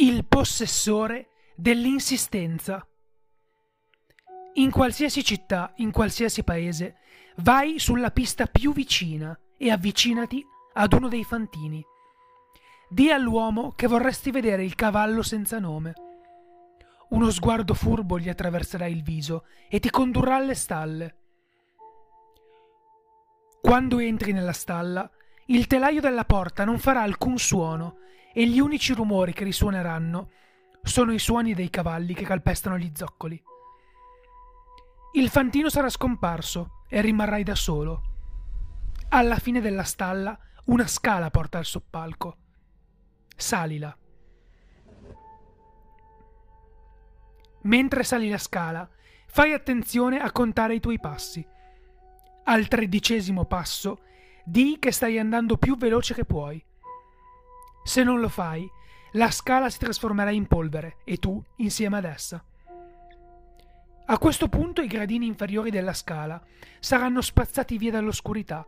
il possessore dell'insistenza. In qualsiasi città, in qualsiasi paese, vai sulla pista più vicina e avvicinati ad uno dei fantini. Di all'uomo che vorresti vedere il cavallo senza nome. Uno sguardo furbo gli attraverserà il viso e ti condurrà alle stalle. Quando entri nella stalla, il telaio della porta non farà alcun suono e gli unici rumori che risuoneranno sono i suoni dei cavalli che calpestano gli zoccoli. Il fantino sarà scomparso e rimarrai da solo. Alla fine della stalla una scala porta al soppalco. Salila. Mentre sali la scala, fai attenzione a contare i tuoi passi. Al tredicesimo passo, di che stai andando più veloce che puoi. Se non lo fai, la scala si trasformerà in polvere e tu insieme ad essa. A questo punto i gradini inferiori della scala saranno spazzati via dall'oscurità.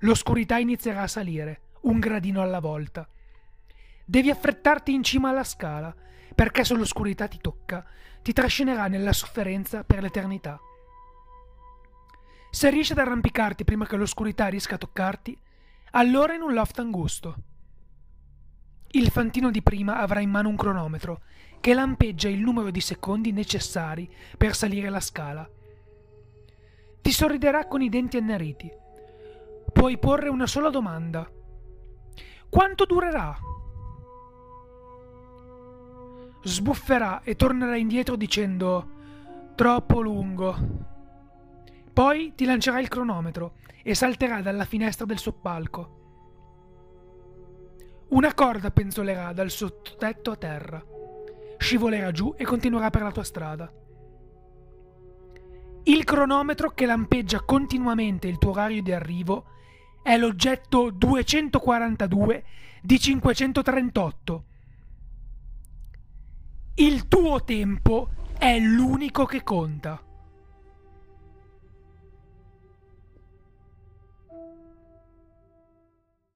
L'oscurità inizierà a salire, un gradino alla volta. Devi affrettarti in cima alla scala, perché se l'oscurità ti tocca, ti trascinerà nella sofferenza per l'eternità. Se riesci ad arrampicarti prima che l'oscurità riesca a toccarti, allora in un loft angusto. Il fantino di prima avrà in mano un cronometro che lampeggia il numero di secondi necessari per salire la scala. Ti sorriderà con i denti anneriti. Puoi porre una sola domanda. Quanto durerà? Sbufferà e tornerà indietro dicendo troppo lungo. Poi ti lancerà il cronometro e salterà dalla finestra del soppalco. Una corda penzolerà dal sottotetto a terra, scivolerà giù e continuerà per la tua strada. Il cronometro che lampeggia continuamente il tuo orario di arrivo è l'oggetto 242 di 538. Il tuo tempo è l'unico che conta.